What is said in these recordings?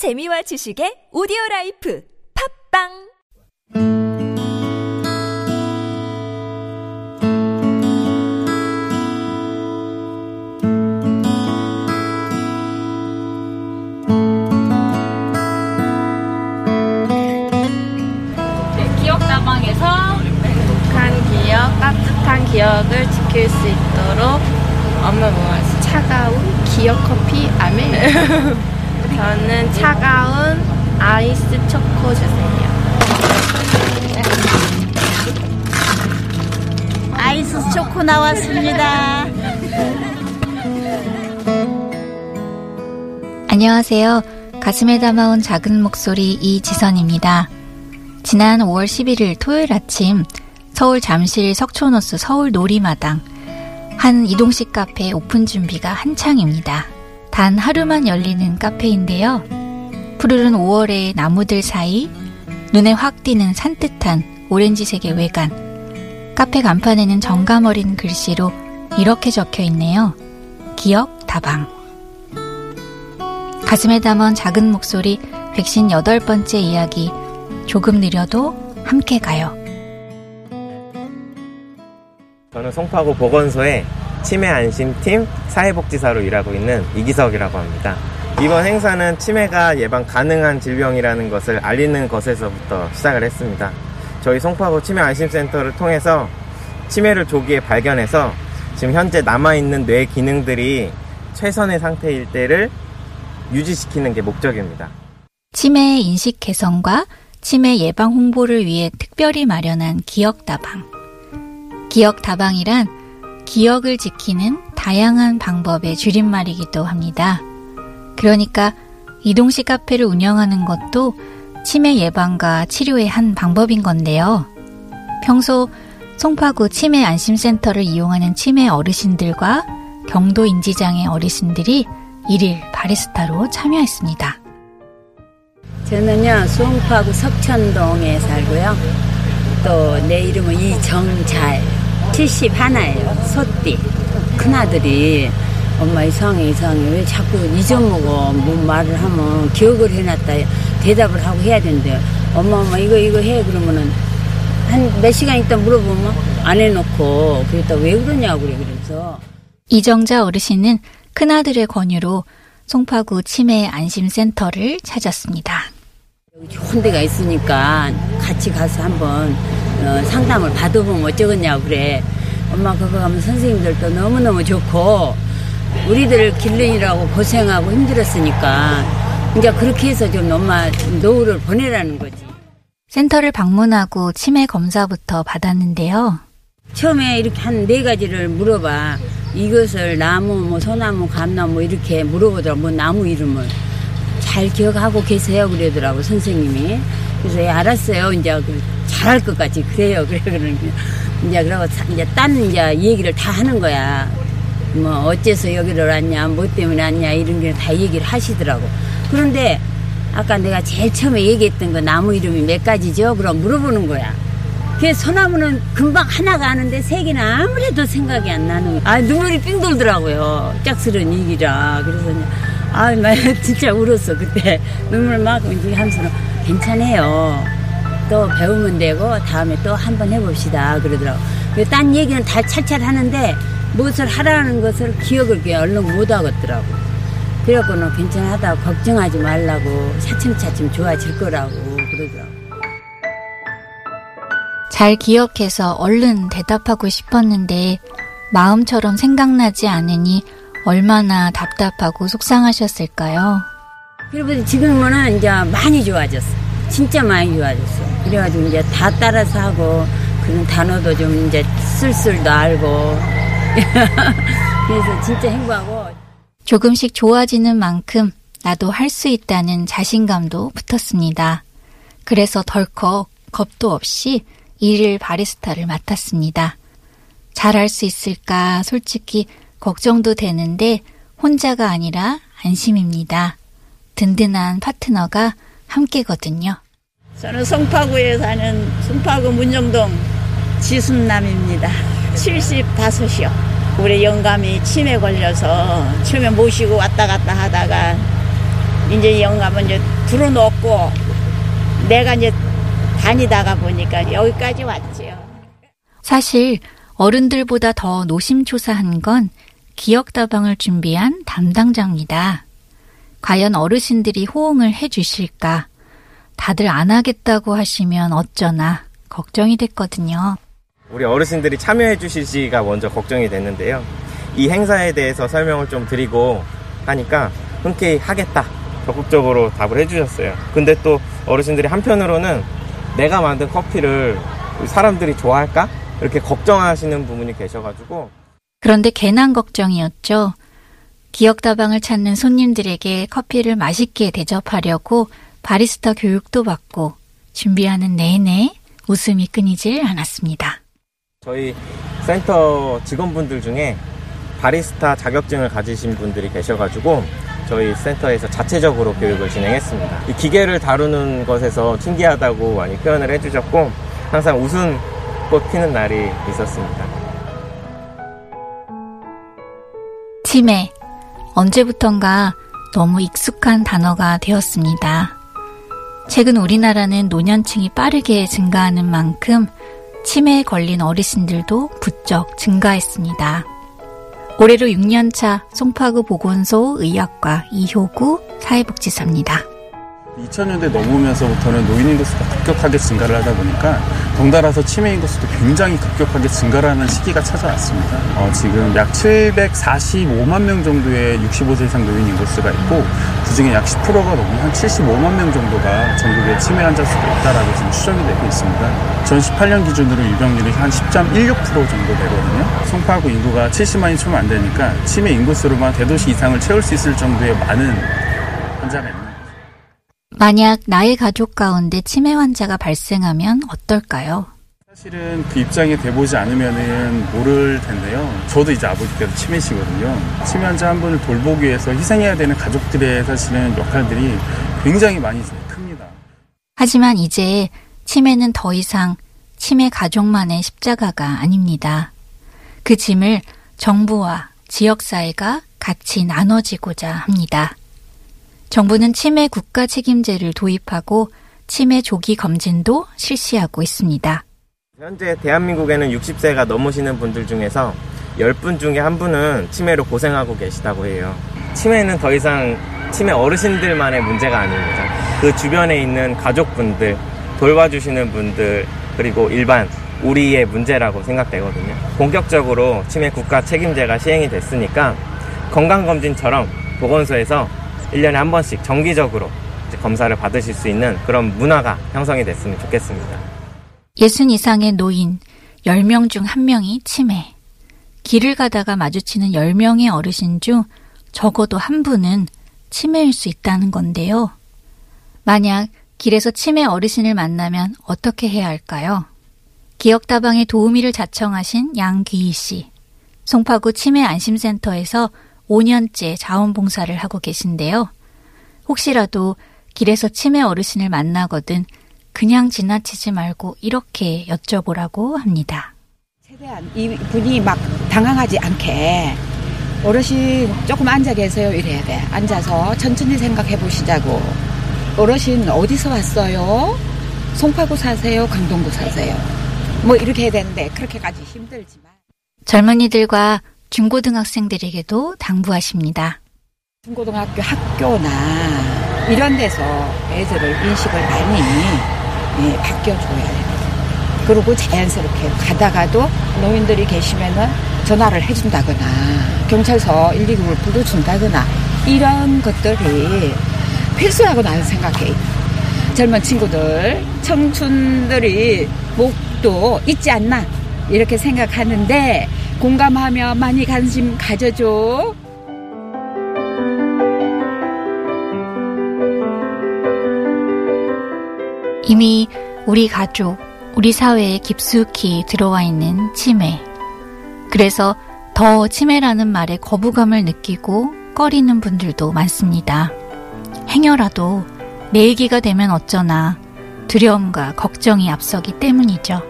재미와 지식의 오디오 라이프 팝빵! 기억다방에서 행복한 기억, 따뜻한 기억을 지킬 수 있도록 엄마 뭐 차가운 기억 커피 아메 저는 차가운 아이스 초코 주세요. 아이스 초코 나왔습니다. 안녕하세요. 가슴에 담아온 작은 목소리 이지선입니다. 지난 5월 11일 토요일 아침 서울 잠실 석촌호수 서울 놀이마당 한 이동식 카페 오픈 준비가 한창입니다. 단 하루만 열리는 카페인데요. 푸르른 5월의 나무들 사이 눈에 확 띄는 산뜻한 오렌지색의 외관. 카페 간판에는 정감 어린 글씨로 이렇게 적혀 있네요. 기억 다방. 가슴에 담은 작은 목소리 백신 여덟 번째 이야기 조금 느려도 함께 가요. 저는 송파구 보건소의 치매 안심팀 사회복지사로 일하고 있는 이기석이라고 합니다. 이번 행사는 치매가 예방 가능한 질병이라는 것을 알리는 것에서부터 시작을 했습니다. 저희 송파구 치매 안심센터를 통해서 치매를 조기에 발견해서 지금 현재 남아있는 뇌 기능들이 최선의 상태일 때를 유지시키는 게 목적입니다. 치매 인식 개선과 치매 예방 홍보를 위해 특별히 마련한 기억다방. 기억다방이란 기억을 지키는 다양한 방법의 줄임말이기도 합니다. 그러니까 이동식 카페를 운영하는 것도 치매 예방과 치료의 한 방법인 건데요. 평소 송파구 치매 안심센터를 이용하는 치매 어르신들과 경도 인지장애 어르신들이 일일 바리스타로 참여했습니다. 저는요, 송파구 석천동에 살고요. 또 내 이름은 이정잘. 70 하나예요. 소띠. 큰아들이 엄마 이상해 이상해 왜 자꾸 잊어먹어 뭐 말을 하면 기억을 해놨다 대답을 하고 해야 된대 엄마 엄마 이거 이거 해 그러면은 한 몇 시간 있다 물어보면 안 해놓고 그랬다 왜 그러냐고 그래 그래서 이정자 어르신은 큰아들의 권유로 송파구 치매 안심센터를 찾았습니다. 좋은 데가 있으니까 같이 가서 한번 어, 상담을 받아보면 어쩌겠냐고 그래 엄마 그거 가면 선생님들도 너무너무 좋고 우리들 길른이라고 고생하고 힘들었으니까 이제 그렇게 해서 좀 엄마 노후를 보내라는 거지 센터를 방문하고 치매 검사부터 받았는데요. 처음에 이렇게 한 네 가지를 물어봐. 이것을 나무, 뭐 소나무, 감나무 뭐 이렇게 물어보더라고. 뭐 나무 이름을. 잘 기억하고 계세요. 그러더라고, 선생님이. 그래서 예, 알았어요. 이제 그 잘할 것 같이 그래요. 그래, 그러니. 이제 그러고 사- 이제 딴 이제 얘기를 다 하는 거야. 뭐 어째서 여기를 왔냐, 뭐 때문에 왔냐, 이런 게다 얘기를 하시더라고. 그런데 아까 내가 제일 처음에 얘기했던 그 나무 이름이 몇 가지죠? 그럼 물어보는 거야. 그 소나무는 금방 하나가 아는데 세 개는 아무래도 생각이 안 나는 거야. 아, 눈물이 삥 돌더라고요. 짝스러운 얘기라. 그래서, 아, 나 진짜 울었어, 그때. 눈물 막 이제 하면서 괜찮아요. 또 배우면 되고 다음에 또 한 번 해봅시다. 그러더라고. 그딴 얘기는 다 찰찰 하는데 무엇을 하라는 것을 기억을 얼른 못 하겠더라고. 그래갖고는 괜찮하다고 걱정하지 말라고 차츰차츰 좋아질 거라고 그러더라고. 잘 기억해서 얼른 대답하고 싶었는데 마음처럼 생각나지 않으니 얼마나 답답하고 속상하셨을까요? 그리고 지금은 이제 많이 좋아졌어. 진짜 많이 좋아졌어. 그래가지고 이제 다 따라서 하고 그런 단어도 좀 이제 쓸쓸도 알고 그래서 진짜 행복하고 조금씩 좋아지는 만큼 나도 할 수 있다는 자신감도 붙었습니다. 그래서 덜컥 겁도 없이 일일 바리스타를 맡았습니다. 잘할 수 있을까 솔직히 걱정도 되는데 혼자가 아니라 안심입니다. 든든한 파트너가 함께거든요. 저는 송파구에 사는 송파구 문정동 지순남입니다. 75이요. 우리 영감이 치매 걸려서 처음에 모시고 왔다 갔다 하다가 이제 영감은 이제 들어놓고 내가 이제 다니다가 보니까 여기까지 왔지요. 사실 어른들보다 더 노심초사한 건 기억다방을 준비한 담당자입니다. 과연 어르신들이 호응을 해 주실까? 다들 안 하겠다고 하시면 어쩌나 걱정이 됐거든요. 우리 어르신들이 참여해 주실지가 먼저 걱정이 됐는데요. 이 행사에 대해서 설명을 좀 드리고 하니까 흔쾌히 하겠다. 적극적으로 답을 해주셨어요. 근데 또 어르신들이 한편으로는 내가 만든 커피를 사람들이 좋아할까? 이렇게 걱정하시는 부분이 계셔가지고 그런데 괜한 걱정이었죠. 기억다방을 찾는 손님들에게 커피를 맛있게 대접하려고 바리스타 교육도 받고 준비하는 내내 웃음이 끊이질 않았습니다. 저희 센터 직원분들 중에 바리스타 자격증을 가지신 분들이 계셔가지고 저희 센터에서 자체적으로 교육을 진행했습니다. 이 기계를 다루는 것에서 신기하다고 많이 표현을 해주셨고 항상 웃음꽃 피는 날이 있었습니다. 치매. 언제부턴가 너무 익숙한 단어가 되었습니다. 최근 우리나라는 노년층이 빠르게 증가하는 만큼 치매에 걸린 어르신들도 부쩍 증가했습니다. 올해로 6년차 송파구 보건소 의학과 이효구 사회복지사입니다. 2000년대 넘으면서부터는 노인 인구수가 급격하게 증가를 하다 보니까 덩달아서 치매 인구수도 굉장히 급격하게 증가를 하는 시기가 찾아왔습니다. 어, 지금 약 745만 명 정도의 65세 이상 노인 인구수가 있고 그중에 약 10%가 넘는 한 75만 명 정도가 전국에 치매 환자 수가 있다라고 지금 추정이 되고 있습니다. 전 18년 기준으로 유병률이 한 10.16% 정도 되거든요. 송파구 인구가 70만이 채면 안 되니까 치매 인구수로만 대도시 이상을 채울 수 있을 정도의 많은 환자가 있는 만약 나의 가족 가운데 치매 환자가 발생하면 어떨까요? 사실은 그 입장에 돼보지 않으면은 모를 텐데요. 저도 이제 아버지께서 치매시거든요. 치매 환자 한 분을 돌보기 위해서 희생해야 되는 가족들의 사실은 역할들이 굉장히 많이 큽니다. 하지만 이제 치매는 더 이상 치매 가족만의 십자가가 아닙니다. 그 짐을 정부와 지역사회가 같이 나눠지고자 합니다. 정부는 치매 국가 책임제를 도입하고 치매 조기 검진도 실시하고 있습니다. 현재 대한민국에는 60세가 넘으시는 분들 중에서 10분 중에 한 분은 치매로 고생하고 계시다고 해요. 치매는 더 이상 치매 어르신들만의 문제가 아닙니다. 그 주변에 있는 가족분들, 돌봐주시는 분들, 그리고 일반 우리의 문제라고 생각되거든요. 본격적으로 치매 국가 책임제가 시행이 됐으니까 건강검진처럼 보건소에서 1년에 한 번씩 정기적으로 검사를 받으실 수 있는 그런 문화가 형성이 됐으면 좋겠습니다. 60 이상의 노인 10명 중 1명이 치매. 길을 가다가 마주치는 10명의 어르신 중 적어도 한 분은 치매일 수 있다는 건데요. 만약 길에서 치매 어르신을 만나면 어떻게 해야 할까요? 기억다방의 도우미를 자청하신 양귀희 씨. 송파구 치매 안심센터에서 5년째 자원봉사를 하고 계신데요. 혹시라도 길에서 치매 어르신을 만나거든 그냥 지나치지 말고 이렇게 여쭤보라고 합니다. 최대한 이분이 막 당황하지 않게 어르신 조금 앉아 계세요 이래야 돼. 앉아서 천천히 생각해 보시자고. 어르신 어디서 왔어요? 송파구 사세요? 강동구 사세요? 뭐 이렇게 해야 되는데 그렇게까지 힘들지만 젊은이들과 중고등학생들에게도 당부하십니다. 중고등학교 학교나 이런 데서 애들을 인식을 많이 예, 바뀌어줘야 됩니다. 그리고 자연스럽게 가다가도 노인들이 계시면은 전화를 해준다거나 경찰서 119를 불러준다거나 이런 것들이 필수라고 나는 생각해. 젊은 친구들, 청춘들이 목도 있지 않나 이렇게 생각하는데 공감하며 많이 관심 가져줘. 이미 우리 가족, 우리 사회에 깊숙이 들어와 있는 치매. 그래서 더 치매라는 말에 거부감을 느끼고 꺼리는 분들도 많습니다. 행여라도 내 얘기가 되면 어쩌나 두려움과 걱정이 앞서기 때문이죠.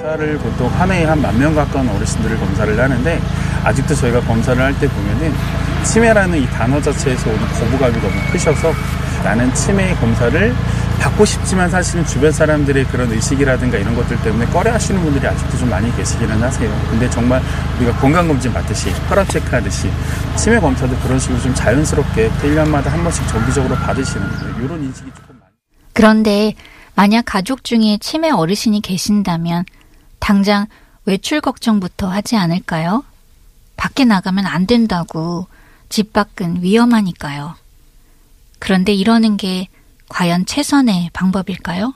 검사를 보통 한 해에 한 만 명 가까운 어르신들을 검사를 하는데 아직도 저희가 검사를 할 때 보면은 치매라는 이 단어 자체에서 오는 거부감이 너무 크셔서 나는 치매 검사를 받고 싶지만 사실은 주변 사람들의 그런 의식이라든가 이런 것들 때문에 꺼려 하시는 분들이 아직도 좀 많이 계시기는 하세요. 근데 정말 우리가 건강검진 받듯이 혈압 체크하듯이 치매 검사도 그런 식으로 좀 자연스럽게 1년마다 한 번씩 정기적으로 받으시는 이런 인식이 조금 많이 그런데 만약 가족 중에 치매 어르신이 계신다면 당장 외출 걱정부터 하지 않을까요? 밖에 나가면 안 된다고 집 밖은 위험하니까요. 그런데 이러는 게 과연 최선의 방법일까요?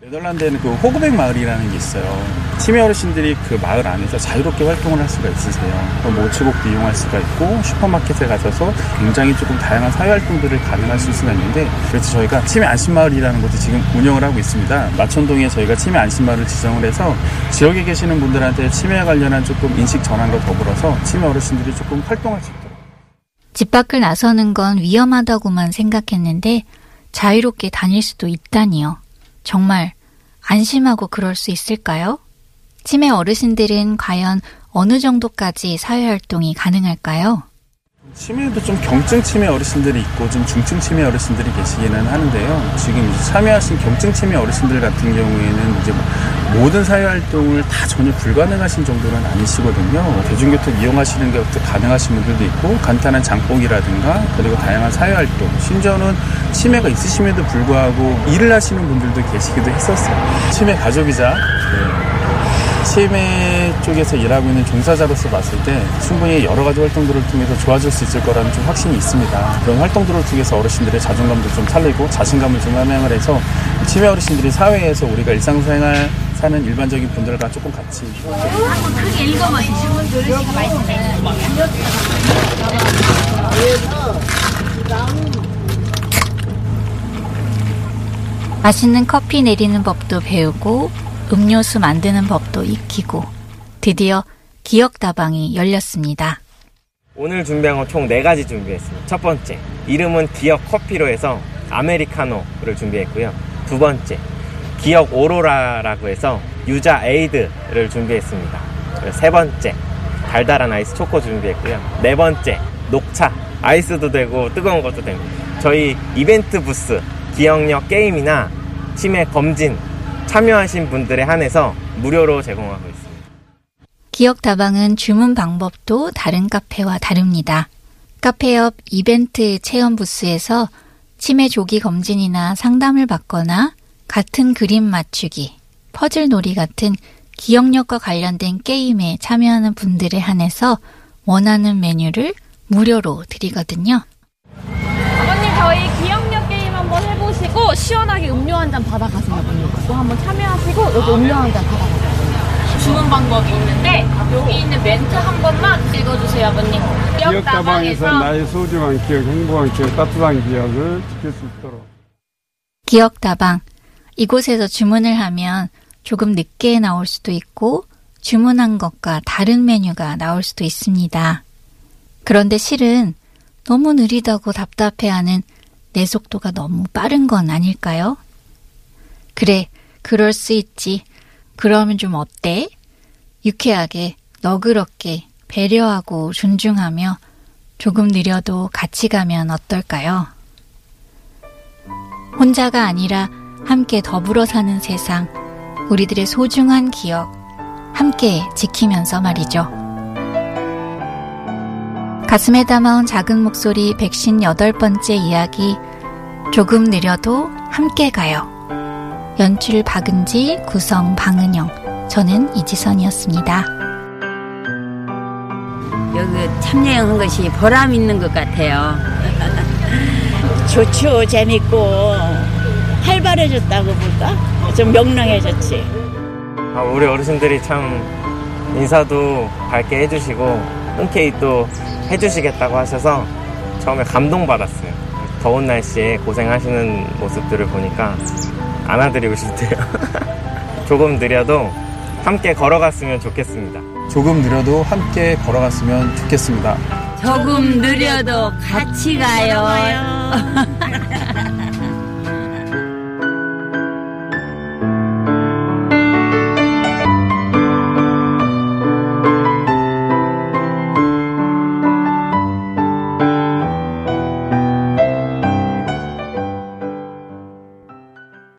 네덜란드에는 그 호그백 마을이라는 게 있어요. 치매 어르신들이 그 마을 안에서 자유롭게 활동을 할 수가 있으세요. 모치곡도 이용할 수가 있고 슈퍼마켓에 가셔서 굉장히 조금 다양한 사회 활동들을 가능하실 수가 있는데 그래서 저희가 치매 안심마을이라는 것도 지금 운영을 하고 있습니다. 마천동에 저희가 치매 안심마을을 지정을 해서 지역에 계시는 분들한테 치매에 관련한 조금 인식 전환과 더불어서 치매 어르신들이 조금 활동할 수 있도록 집 밖을 나서는 건 위험하다고만 생각했는데 자유롭게 다닐 수도 있다니요. 정말 안심하고 그럴 수 있을까요? 치매 어르신들은 과연 어느 정도까지 사회활동이 가능할까요? 치매도 좀 경증 치매 어르신들이 있고 좀 중증 치매 어르신들이 계시기는 하는데요. 지금 참여하신 경증 치매 어르신들 같은 경우에는 이제 뭐 모든 사회 활동을 다 전혀 불가능하신 정도는 아니시거든요. 대중교통 이용하시는 게 가능하신 분들도 있고 간단한 장보기라든가 그리고 다양한 사회 활동, 심지어는 치매가 있으심에도 불구하고 일을 하시는 분들도 계시기도 했었어요. 치매 가족이자 네. 치매 쪽에서 일하고 있는 종사자로서 봤을 때 충분히 여러 가지 활동들을 통해서 좋아질 수 있을 거라는 좀 확신이 있습니다. 그런 활동들을 통해서 어르신들의 자존감도 좀 살리고 자신감을 좀 함양을 해서 치매 어르신들이 사회에서 우리가 일상생활 사는 일반적인 분들과 조금 같이 맛있는 커피 내리는 법도 배우고 음료수 만드는 법도 익히고 드디어 기억다방이 열렸습니다. 오늘 준비한 건 총 4가지 준비했습니다. 첫 번째, 이름은 기억 커피로 해서 아메리카노를 준비했고요. 두 번째, 기억 오로라라고 해서 유자 에이드를 준비했습니다. 세 번째, 달달한 아이스 초코 준비했고요. 네 번째, 녹차. 아이스도 되고 뜨거운 것도 됩니다. 저희 이벤트 부스, 기억력 게임이나 치매 검진 참여하신 분들에 한해서 무료로 제공하고 있습니다. 기억 다방은 주문 방법도 다른 카페와 다릅니다. 카페 옆 이벤트 체험 부스에서 치매 조기 검진이나 상담을 받거나 같은 그림 맞추기, 퍼즐 놀이 같은 기억력과 관련된 게임에 참여하는 분들에 한해서 원하는 메뉴를 무료로 드리거든요. 아버님 저희 기억력 게임 한번 해보 시고 시원하게 음료 한 잔 받아가세요 또 한번 참여하시고 여기 음료 한 잔 받아가세요. 주문 방법이 있는데 여기 있는 멘트 한 번만 읽어주세요 아버님. 기억 다방에서 나의 소중한 기억, 행복한 기억, 따뜻한 기억을 지킬 수 있도록. 기억 다방. 이곳에서 주문을 하면 조금 늦게 나올 수도 있고 주문한 것과 다른 메뉴가 나올 수도 있습니다. 그런데 실은 너무 느리다고 답답해하는 내 속도가 너무 빠른 건 아닐까요? 그래, 그럴 수 있지. 그러면 좀 어때? 유쾌하게, 너그럽게, 배려하고 존중하며 조금 느려도 같이 가면 어떨까요? 혼자가 아니라 함께 더불어 사는 세상, 우리들의 소중한 기억, 함께 지키면서 말이죠. 가슴에 담아온 작은 목소리 백신 여덟 번째 이야기, 조금 느려도 함께 가요. 연출 박은지, 구성 방은영, 저는 이지선이었습니다. 여기 참여한 것이 보람 있는 것 같아요. 좋죠, 재밌고 활발해졌다고 볼까? 좀 명랑해졌지. 아, 우리 어르신들이 참 인사도 밝게 해주시고 흔쾌히 또 해주시겠다고 하셔서 처음에 감동받았어요. 더운 날씨에 고생하시는 모습들을 보니까 안아드리고 싶대요. 조금 느려도 함께 걸어갔으면 좋겠습니다. 조금 느려도 함께 걸어갔으면 좋겠습니다. 조금 느려도 같이 가요.